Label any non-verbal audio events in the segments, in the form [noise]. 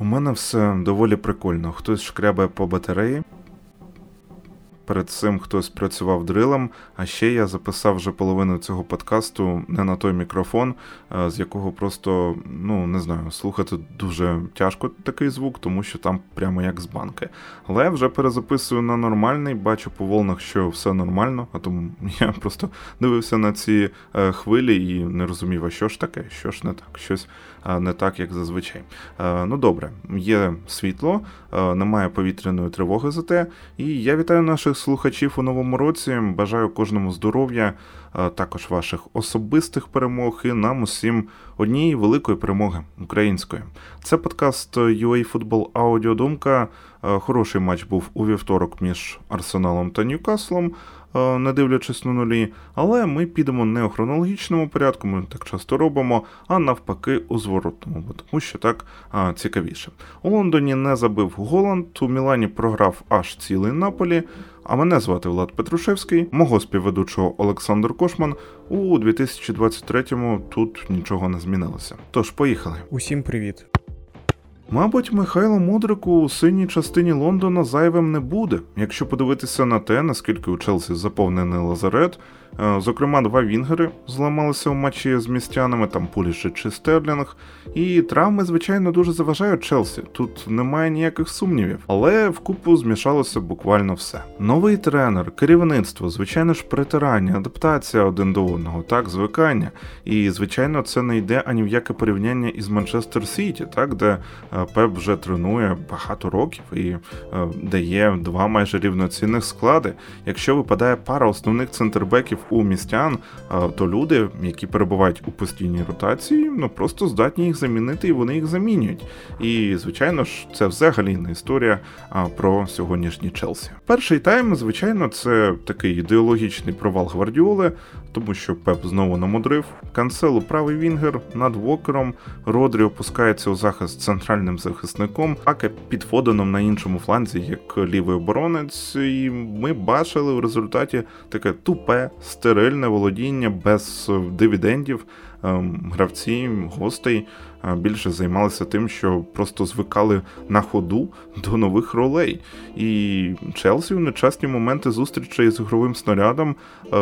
У мене все доволі прикольно. Хтось шкрябає по батареї, перед цим хтось працював дрилем, а ще я записав вже половину цього подкасту не на той мікрофон, з якого просто, ну не знаю, слухати дуже тяжко такий звук, тому що там прямо як з банки. Але я вже перезаписую на нормальний, бачу по волнах, що все нормально, а тому [laughs] я просто дивився на ці е, хвилі і не розумів, а що ж таке, що ж не так, щось не так, як зазвичай. Е, ну добре, є світло, немає повітряної тривоги за те, і я вітаю наших слухачів у новому році. Бажаю кожному здоров'я, також ваших особистих перемог і нам усім однієї великої перемоги української. Це подкаст UA Football Аудіодумка. Хороший матч був у вівторок між Арсеналом та Ньюкаслом. Е, не дивлячись на нулі, але ми підемо не у хронологічному порядку, ми так часто робимо, а навпаки, у зворотному, бо тому що так цікавіше. У Лондоні не забив Голланд, у Мілані програв аж цілий Наполі. А мене звати Влад Петрушевський, мого співведучого Олександр Кошман. У 2023-му тут нічого не змінилося. Тож поїхали. Усім привіт. Мабуть, Михайло Мудрику у синій частині Лондона зайвим не буде, якщо подивитися на те, наскільки у Челсі заповнений лазарет, зокрема, два Вінгери зламалися у матчі з містянами, там Пулішич чи Стерлінг. І травми, звичайно, дуже заважають Челсі. Тут немає ніяких сумнівів, але вкупу змішалося буквально все. Новий тренер, керівництво, звичайно ж, притирання, адаптація один до одного, так, звикання. І, звичайно, це не йде ані в яке порівняння із Манчестер Сіті, так, де е, Пеп вже тренує багато років і е, дає два майже рівноцінних склади. Якщо випадає пара основних центрбеків у містян, то люди, які перебувають у постійній ротації, ну просто здатні їх замінити, і вони їх замінюють. І звичайно ж, це взагалі не історія про сьогоднішній Челсі. Перший тайм, звичайно, це такий ідеологічний провал гвардіоли, тому що Пеп знову намудрив. Канселу правий Вінгер над Вокером, Родрі опускається у захист центральним захисником, Аке під Фоденом на іншому фланзі, як лівий оборонець. І ми бачили в результаті таке тупе, стерильне володіння без дивідендів. Ем, гравці, гостей більше займалися тим, що просто звикали на ходу до нових ролей. І Челсі у нечасні моменти зустрічей з ігровим снарядом е,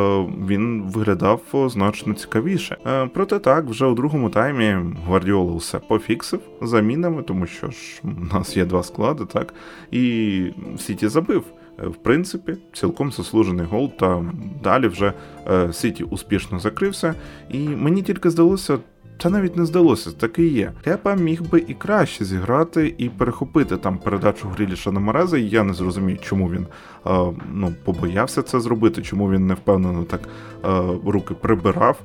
він виглядав значно цікавіше. Е, проте так, вже у другому таймі Гвардіола усе пофіксив замінами, тому що ж у нас є два склади, так і Сіті забив. Е, в принципі, цілком заслужений гол, та далі вже е, Сіті успішно закрився. І мені тільки здалося, та навіть не здалося, так і є. Кепа міг би і краще зіграти і перехопити там передачу Гріліша на Мореза, і я не зрозумію, чому він е, ну, побоявся це зробити, чому він не впевнено так е, руки прибирав.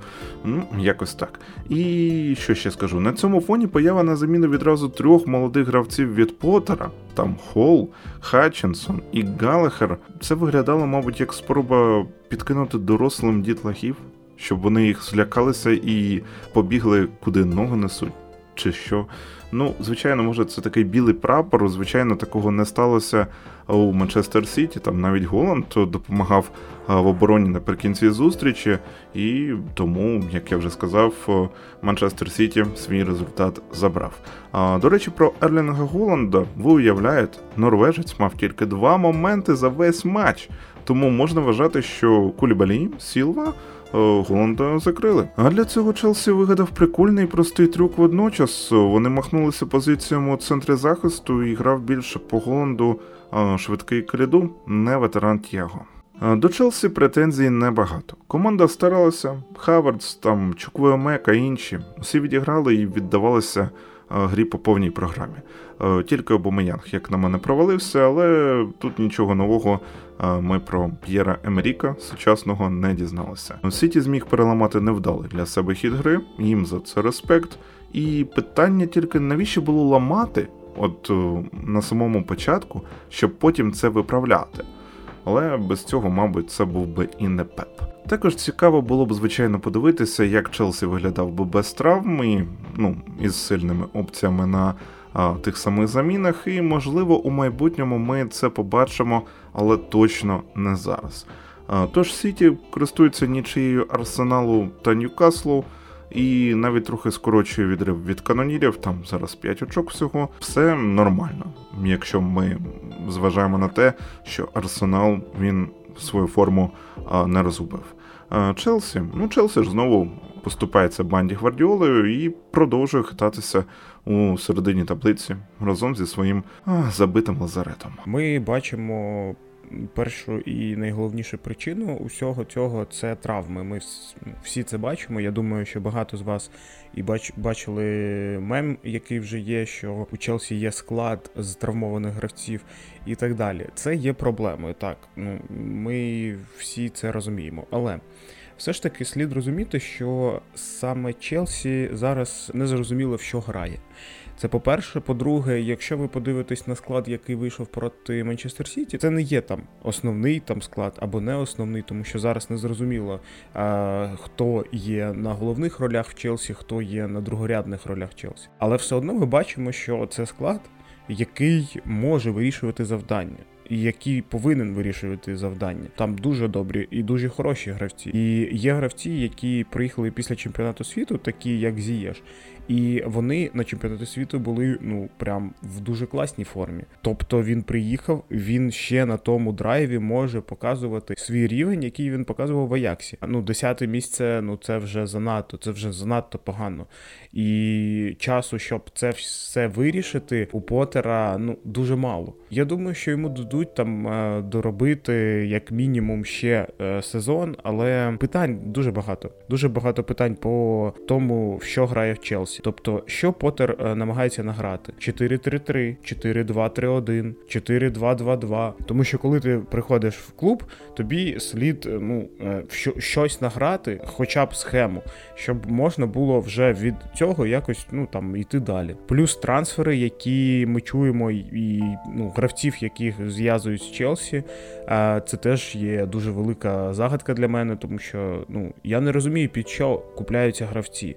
Ну, якось так. І що ще скажу? На цьому фоні поява на заміну відразу трьох молодих гравців від Поттера, там Холл, Хатчинсон і Галахер. Це виглядало, мабуть, як спроба підкинути дорослим дітлахів щоб вони їх злякалися і побігли, куди ноги несуть, чи що. Ну, звичайно, може, це такий білий прапор. Звичайно, такого не сталося у Манчестер Сіті. Там навіть Голланд допомагав в обороні наприкінці зустрічі, і тому, як я вже сказав, Манчестер Сіті свій результат забрав. До речі, про Ерлінга Голланда ви уявляєте, норвежець мав тільки два моменти за весь матч. Тому можна вважати, що Кулібалі, Сілва. Голланда закрили. А для цього Челсі вигадав прикольний і простий трюк водночас. Вони махнулися позиціями у центрі захисту і грав більше по Голланду швидкий каліду, не ветеран Т'яго. До Челсі претензій небагато. Команда старалася, Хавардс, там Чуквеомека, інші. Усі відіграли і віддавалися грі по повній програмі. Тільки Обомеянг, як на мене, провалився, але тут нічого нового ми про П'єра Емеріка сучасного не дізналися. Сіті зміг переламати невдалий для себе хід гри, їм за це респект. І питання тільки навіщо було ламати, от на самому початку, щоб потім це виправляти. Але без цього, мабуть, це був би і не пеп. Також цікаво було б, звичайно, подивитися, як Челсі виглядав би без травм і ну, із сильними опціями на тих самих замінах, і, можливо, у майбутньому ми це побачимо, але точно не зараз. Тож Сіті користується нічиєю Арсеналу та Ньюкаслу. і навіть трохи скорочує відрив від канонірів, там зараз 5 очок всього. Все нормально, якщо ми зважаємо на те, що Арсенал він свою форму не розгубив. Челсі, ну Челсі ж знову поступається банді Гвардіолою і продовжує хитатися у середині таблиці разом зі своїм а, забитим лазаретом. Ми бачимо. Першу і найголовнішу причину усього цього це травми. Ми всі це бачимо. Я думаю, що багато з вас і бач, бачили мем, який вже є, що у Челсі є склад з травмованих гравців і так далі. Це є проблемою. Так, ну ми всі це розуміємо. Але все ж таки слід розуміти, що саме Челсі зараз не зрозуміло, в що грає. Це по-перше, по-друге, якщо ви подивитесь на склад, який вийшов проти Манчестер Сіті, це не є там основний там склад або не основний, тому що зараз не зрозуміло, хто є на головних ролях в Челсі, хто є на другорядних ролях Челсі. Але все одно ми бачимо, що це склад, який може вирішувати завдання який повинен вирішувати завдання. Там дуже добрі і дуже хороші гравці. І є гравці, які приїхали після чемпіонату світу, такі як Зієш, і вони на чемпіонаті світу були ну прям в дуже класній формі. Тобто він приїхав, він ще на тому драйві може показувати свій рівень, який він показував в Аяксі. Ну, десяте місце, ну це вже занадто, це вже занадто погано. І часу, щоб це все вирішити, у Потера ну дуже мало. Я думаю, що йому дадуть там е, доробити як мінімум ще е, сезон, але питань дуже багато. Дуже багато питань по тому, в що грає в Челсі. Тобто, що Поттер е, намагається награти: 4-3-3, 4-2-3-1, 4-2-2-2. Тому що коли ти приходиш в клуб, тобі слід е, ну, е, щось награти, хоча б схему, щоб можна було вже від цього якось ну там йти далі. Плюс трансфери, які ми чуємо, і ну, гравців, яких зв'язують з Челсі, це теж є дуже велика загадка для мене, тому що ну я не розумію, під що купляються гравці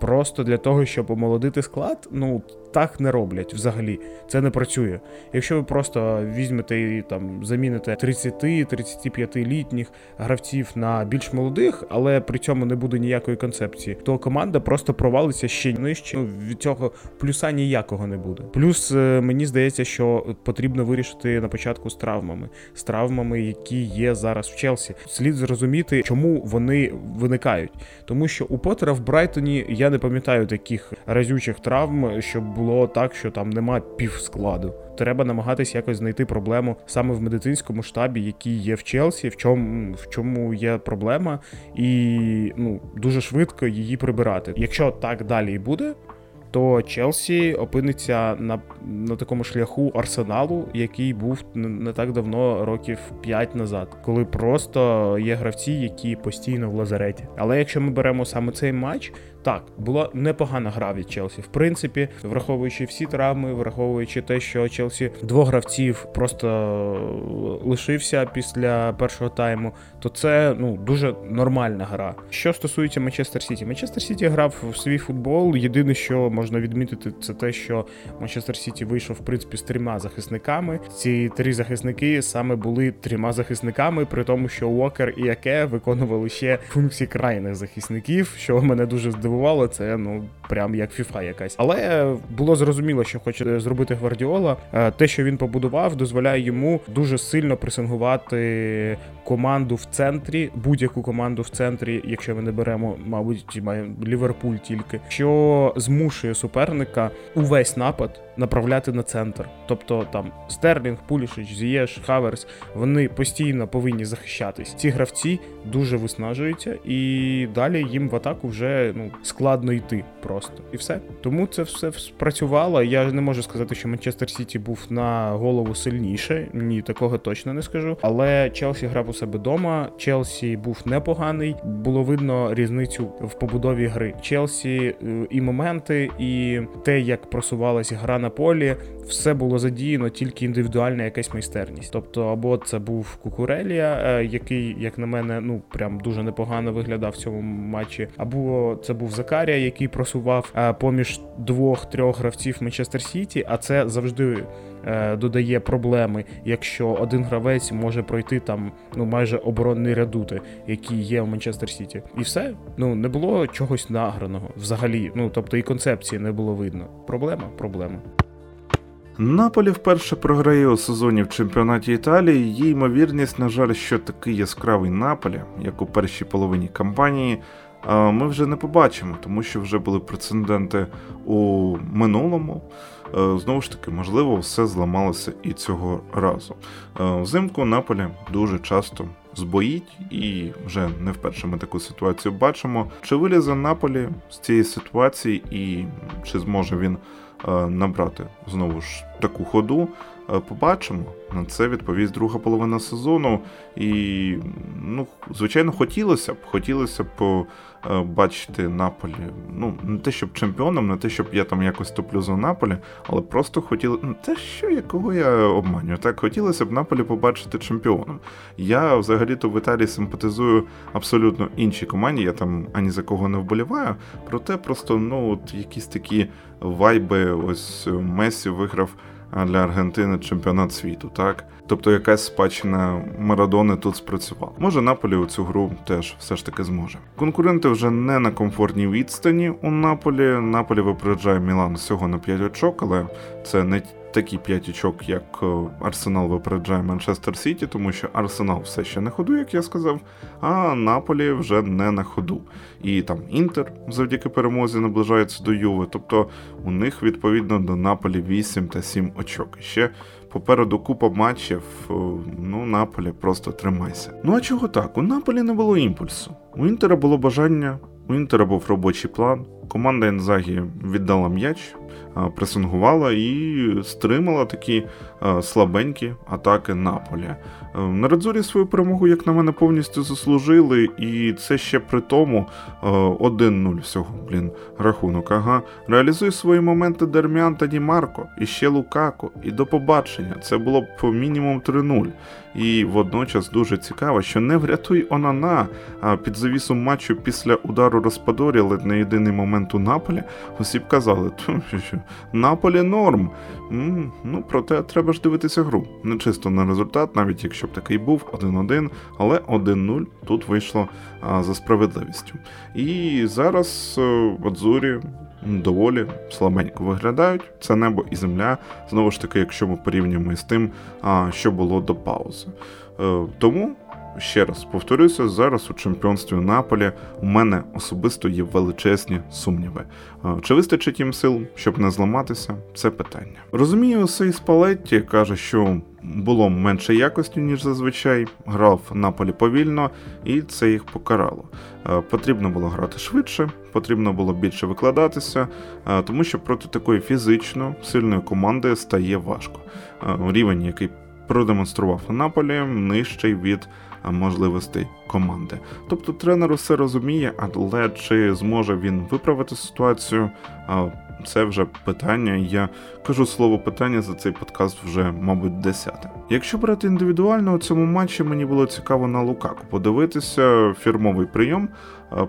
просто для того, щоб омолодити склад, ну так не роблять взагалі. Це не працює. Якщо ви просто візьмете і там заміните 30-35-літніх гравців на більш молодих, але при цьому не буде ніякої концепції, то команда просто провалиться ще нижче. Ну, Від цього плюса ніякого не буде. Плюс е, мені здається, що потрібно вирішити на початку з травмами, з травмами, які є зараз в Челсі. Слід зрозуміти, чому вони виникають, тому що у Поттера в Брайтоні я не пам'ятаю таких разючих травм, щоб було так, що там нема півскладу. Треба намагатися якось знайти проблему саме в медицинському штабі, який є в Челсі, в чому в чому є проблема, і ну дуже швидко її прибирати. Якщо так далі і буде то Челсі опиниться на на такому шляху арсеналу, який був не так давно, років 5 назад, коли просто є гравці, які постійно в лазареті. Але якщо ми беремо саме цей матч, так була непогана гра від Челсі. В принципі, враховуючи всі травми, враховуючи те, що Челсі двох гравців просто лишився після першого тайму, то це ну дуже нормальна гра. Що стосується Манчестер Сіті, Манчестер Сіті грав в свій футбол. Єдине, що можна відмітити, це те, що Манчестер Сіті вийшов в принципі з трьома захисниками. Ці три захисники саме були трьома захисниками, при тому, що Уокер і Яке виконували ще функції крайних захисників, що мене дуже здивувало. Це ну прям як фіфа якась. Але було зрозуміло, що хоче зробити Гвардіола. Е, те, що він побудував, дозволяє йому дуже сильно пресингувати команду в центрі, будь-яку команду в центрі, якщо ми не беремо, мабуть, Ліверпуль тільки, що змушує суперника увесь напад направляти на центр. Тобто там Стерлінг, Пулішич, Зієш, Хаверс, вони постійно повинні захищатись. Ці гравці дуже виснажуються, і далі їм в атаку вже ну складно йти просто і все. Тому це все спрацювало. Я не можу сказати, що Манчестер Сіті був на голову сильніше. Ні, такого точно не скажу. Але Челсі грав у себе вдома. Челсі був непоганий. Було видно різницю в побудові гри. Челсі е, і моменти, і те, як просувалася гра на полі, все було задіяно, тільки індивідуальна якась майстерність. Тобто, або це був Кукурелія, е, який, як на мене, ну прям дуже непогано виглядав в цьому матчі, або це був Закарія, який просував е, поміж двох-трьох гравців Манчестер Сіті, а це завжди е, додає проблеми, якщо один гравець може пройти там ну майже оборонні рядути, які є у Манчестер Сіті, і все ну не було чогось награного взагалі. Ну тобто і концепції не було видно. Проблема, проблема. Наполі вперше програє у сезоні в чемпіонаті Італії. Є ймовірність, на жаль, що такий яскравий Наполі, як у першій половині кампанії, ми вже не побачимо, тому що вже були прецеденти у минулому. Е, знову ж таки, можливо, все зламалося і цього разу. Е, взимку Наполі дуже часто збоїть, і вже не вперше ми таку ситуацію бачимо. Чи вилізе Наполі з цієї ситуації, і чи зможе він набрати знову ж таку ходу? Побачимо. На це відповість друга половина сезону. І, ну, звичайно, хотілося б, хотілося б Е, бачити Наполі. Ну, не те, щоб чемпіоном, не те, щоб я там якось топлю за Наполі, але просто хотіли. Ну, те, що якого я обманюю. Так, хотілося б Наполі побачити чемпіоном. Я взагалі-то в Італії симпатизую абсолютно іншій команді, я там ані за кого не вболіваю. Проте просто ну, от якісь такі вайби, ось Месі виграв для Аргентини чемпіонат світу, так? Тобто якась спадщина Марадони тут спрацювала. Може, Наполі у цю гру теж все ж таки зможе. Конкуренти вже не на комфортній відстані у Наполі. Наполі випереджає Мілан всього на 5 очок, але це не такі 5 очок, як е, Арсенал випереджає Манчестер Сіті, тому що Арсенал все ще на ходу, як я сказав, а Наполі вже не на ходу. І там Інтер завдяки перемозі наближається до Юви. Тобто у них відповідно до Наполі 8 та 7 очок. І ще Попереду купа матчів. Е, ну, Наполі просто тримайся. Ну а чого так? У Наполі не було імпульсу. У Інтера було бажання, у Інтера був робочий план. Команда Інзагі віддала м'яч, пресингувала і стримала такі слабенькі атаки Наполі. На Радзорі свою перемогу, як на мене, повністю заслужили, і це ще при тому 1-0 всього, блін, рахунок. Ага. Реалізує свої моменти Дерміан та Ді Марко, і ще Лукако, і до побачення. Це було б мінімум 3-0. І водночас дуже цікаво, що не врятуй Онана, під завісом матчу після удару Розпадорі, ледь не єдиний момент у Наполі, усі б казали, Наполі норм. Ну, проте треба ж дивитися гру. Не чисто на результат, навіть якщо б такий був 1-1, але 1-0 тут вийшло а, за справедливістю. І зараз е, Адзурі доволі слабенько виглядають. Це небо і земля, знову ж таки, якщо ми порівнюємо із тим, що було до паузи. Е, тому. Ще раз повторюся, зараз у чемпіонстві Наполі у мене особисто є величезні сумніви. Чи вистачить їм сил, щоб не зламатися? Це питання. Розумію, Сей Спалетті каже, що було менше якості, ніж зазвичай, грав Наполі повільно, і це їх покарало. Потрібно було грати швидше, потрібно було більше викладатися, тому що проти такої фізично сильної команди стає важко. Рівень, який продемонстрував Наполі, нижчий від можливостей команди. Тобто тренер усе розуміє, але чи зможе він виправити ситуацію? Це вже питання. Я кажу слово питання за цей подкаст вже, мабуть, десяте. Якщо брати індивідуально у цьому матчі, мені було цікаво на Лукаку подивитися фірмовий прийом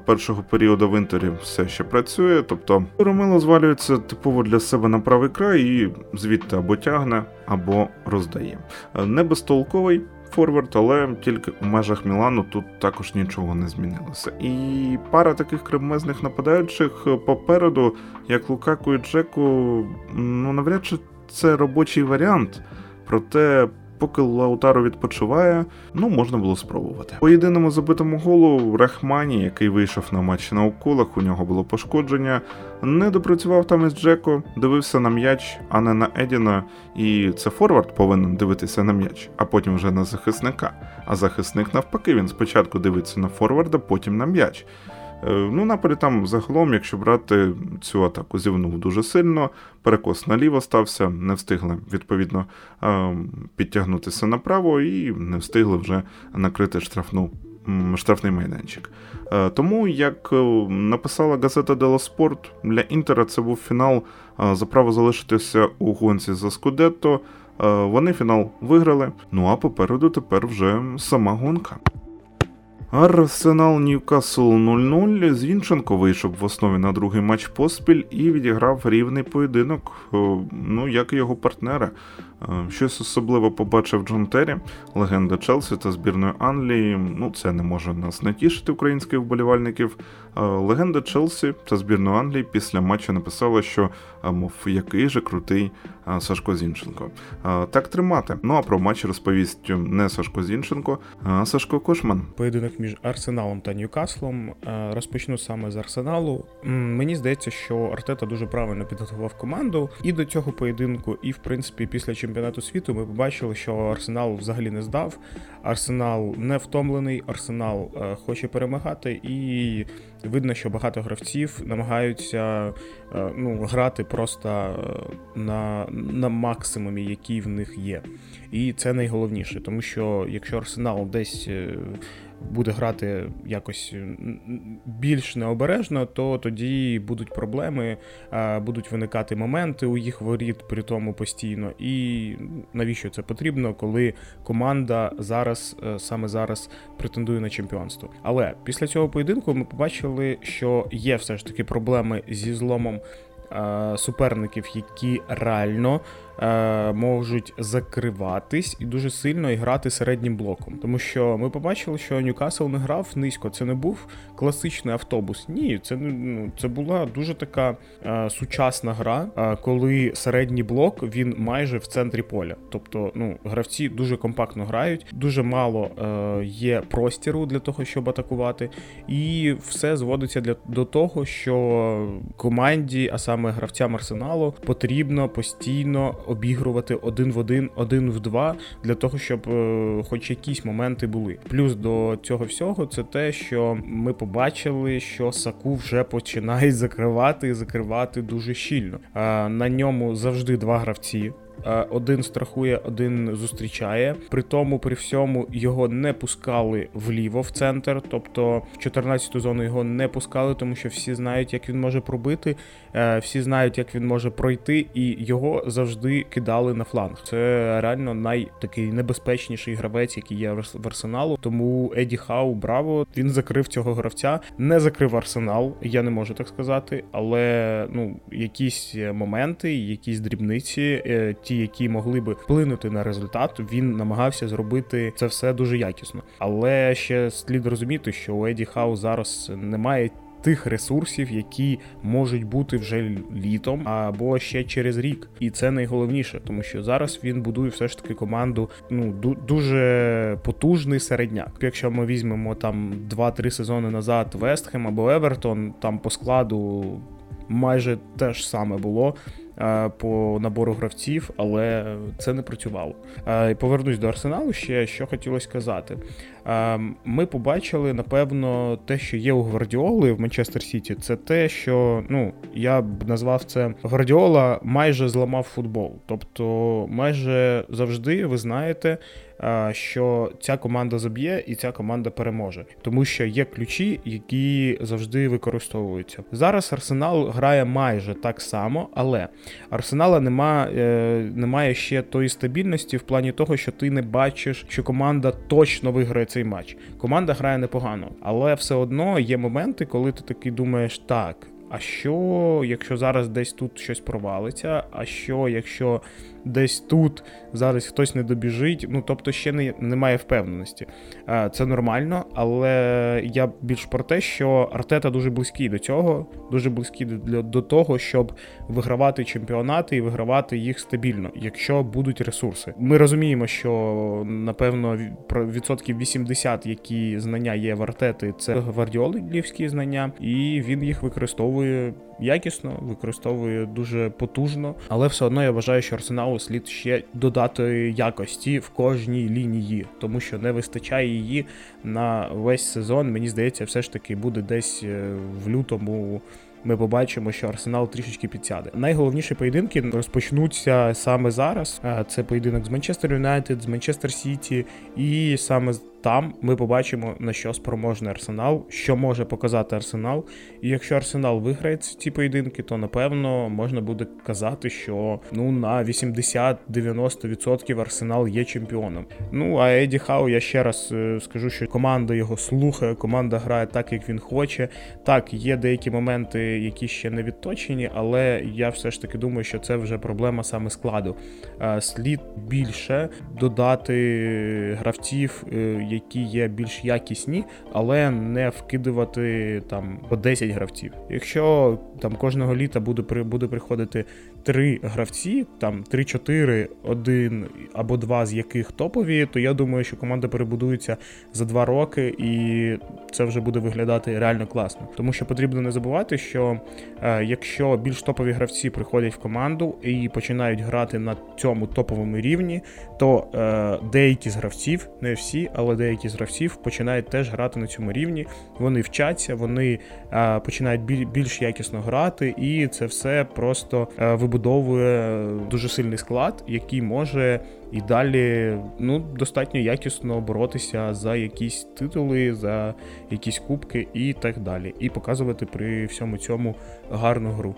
першого періоду в інтері все ще працює. Тобто Ромило звалюється типово для себе на правий край і звідти або тягне, або роздає. Не безтолковий форвард, але тільки у межах Мілану тут також нічого не змінилося. І пара таких кремезних нападаючих попереду, як Лукаку і Джеку, ну навряд чи це робочий варіант. Проте Поки Лаутаро відпочиває, ну можна було спробувати. По єдиному забитому голу Рахмані, який вийшов на матч на уколах, у нього було пошкодження. Не допрацював там із Джеко, дивився на м'яч, а не на Едіна. І це Форвард повинен дивитися на м'яч, а потім вже на захисника. А захисник навпаки, він спочатку дивиться на Форварда, потім на м'яч. Е, ну, Наполі там загалом, якщо брати цю атаку, зівнув дуже сильно, перекос наліво стався, не встигли відповідно е, підтягнутися направо і не встигли вже накрити штрафну. Штрафний майданчик. Е, тому, як написала газета Дело Спорт, для Інтера це був фінал за право залишитися у гонці за Скудетто. Вони фінал виграли. Ну а попереду тепер вже сама гонка. Арсенал Ньюкасл 0-0. Зінченко вийшов в основі на другий матч поспіль і відіграв рівний поєдинок, ну як і його партнери. Щось особливо побачив Джон Террі, легенда Челсі та збірної Англії. Ну, це не може нас не тішити українських вболівальників. Легенда Челсі та збірної Англії після матчу написала, що мов який же крутий Сашко Зінченко. Так тримати. Ну а про матч розповість не Сашко Зінченко, а Сашко Кошман. Поєдинок між Арсеналом та Ньюкаслом. Розпочну саме з Арсеналу. Мені здається, що Артета дуже правильно підготував команду і до цього поєдинку, і в принципі після чемпіонату світу ми побачили, що Арсенал взагалі не здав. Арсенал не втомлений, Арсенал е, хоче перемагати, і видно, що багато гравців намагаються е, ну, грати просто е, на на максимумі, який в них є. І це найголовніше, тому що якщо Арсенал десь буде грати якось більш необережно, то тоді будуть проблеми, будуть виникати моменти у їх воріт при тому постійно. І навіщо це потрібно, коли команда зараз е, саме зараз претендує на чемпіонство? Але після цього поєдинку ми побачили, що є все ж таки проблеми зі зломом суперників, які реально е, можуть закриватись і дуже сильно і грати середнім блоком. Тому що ми побачили, що Ньюкасл не грав низько. Це не був класичний автобус. Ні, це ну, це була дуже така е, сучасна гра, е, коли середній блок він майже в центрі поля. Тобто, ну, гравці дуже компактно грають, дуже мало е, є простіру для того, щоб атакувати, і все зводиться для до того, що команді, а саме гравцям арсеналу, потрібно постійно обігрувати один в один, один в два, для того, щоб е, хоч якісь моменти були. Плюс до цього всього це те, що ми побачили, що Саку вже починає закривати і закривати дуже щільно. На ньому завжди два гравці. Е, один страхує, один зустрічає. При тому, при всьому його не пускали вліво в центр, тобто в 14-ту зону його не пускали, тому що всі знають, як він може пробити, е, всі знають, як він може пройти, і його завжди кидали на фланг. Це реально найтакий небезпечніший гравець, який є в арсеналу. Тому Еді Хау, браво, він закрив цього гравця, не закрив арсенал, я не можу так сказати, але ну якісь моменти, якісь дрібниці. Ті, які могли би вплинути на результат, він намагався зробити це все дуже якісно. Але ще слід розуміти, що у Еді Хау зараз немає. Тих ресурсів, які можуть бути вже літом або ще через рік, і це найголовніше, тому що зараз він будує все ж таки команду. Ну дуже потужний середняк. Якщо ми візьмемо там 2-3 сезони назад Вестхем або Евертон, там по складу майже те ж саме було. Е, по набору гравців, але це не працювало. Е, повернусь до арсеналу. Ще що хотілося сказати. Ми побачили, напевно, те, що є у Гвардіоли в Манчестер Сіті, це те, що ну я б назвав це Гвардіола майже зламав футбол. Тобто, майже завжди ви знаєте що ця команда заб'є і ця команда переможе, тому що є ключі, які завжди використовуються. Зараз Арсенал грає майже так само, але Арсенала нема, е, немає ще тої стабільності в плані того, що ти не бачиш, що команда точно виграє цей матч. Команда грає непогано, але все одно є моменти, коли ти такий думаєш, так. А що, якщо зараз десь тут щось провалиться? А що, якщо десь тут зараз хтось не добіжить. Ну тобто ще не, немає впевненості. Це нормально, але я більш про те, що Артета дуже близький до цього, дуже близький до, до того, щоб вигравати чемпіонати і вигравати їх стабільно, якщо будуть ресурси. Ми розуміємо, що напевно про відсотків 80, які знання є в Артети, це гвардіолівські знання, і він їх використовує якісно, використовує дуже потужно, але все одно я вважаю, що арсеналу слід ще додати якості в кожній лінії, тому що не вистачає її на весь сезон. Мені здається, все ж таки буде десь е, в лютому. Ми побачимо, що арсенал трішечки підсяде. Найголовніші поєдинки розпочнуться саме зараз. Це поєдинок з Манчестер Юнайтед, з Манчестер Сіті, і саме там ми побачимо на що спроможний арсенал, що може показати арсенал. І якщо арсенал виграє ці поєдинки, то напевно можна буде казати, що ну на 80-90% арсенал є чемпіоном. Ну а Еді Хау, я ще раз е, скажу, що команда його слухає, команда грає так, як він хоче. Так, є деякі моменти, які ще не відточені, але я все ж таки думаю, що це вже проблема саме складу. Е, слід більше додати гравців, е, які є більш якісні, але не вкидувати там по 10 гравців. Якщо там кожного літа буде буде приходити три гравці, там 3-4, один або два з яких топові, то я думаю, що команда перебудується за два роки, і це вже буде виглядати реально класно. Тому що потрібно не забувати, що е, якщо більш топові гравці приходять в команду і починають грати на цьому топовому рівні, то е, деякі з гравців, не всі, але деякі з гравців починають теж грати на цьому рівні. Вони вчаться, вони е, починають більш якісно грати, і це все просто е, вибудовує дуже сильний склад, який може і далі ну, достатньо якісно боротися за якісь титули, за якісь кубки і так далі. І показувати при всьому цьому гарну гру.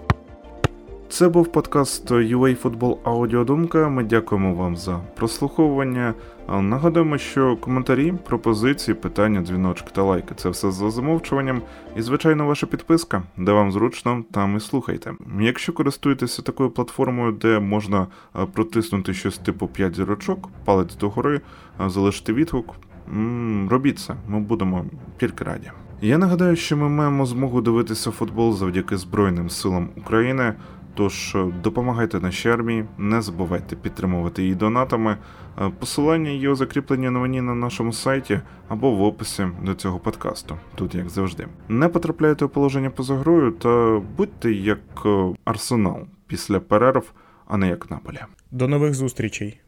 Це був подкаст UA Футбол Аудіодумка. Ми дякуємо вам за прослуховування. Нагадуємо, що коментарі, пропозиції, питання, дзвіночки та лайки це все за замовчуванням. І, звичайно, ваша підписка, де вам зручно, там і слухайте. Якщо користуєтеся такою платформою, де можна протиснути щось типу 5 зірочок, палець догори, залишити відгук. Робіть це, ми будемо тільки раді. Я нагадаю, що ми маємо змогу дивитися футбол завдяки Збройним силам України. Тож е, допомагайте нашій армії, не забувайте підтримувати її донатами. Е, посилання є у закріпленій новині на нашому сайті або в описі до цього подкасту, тут як завжди. Не потрапляйте у положення поза грою та будьте як е, арсенал після перерв, а не як наполя. До нових зустрічей.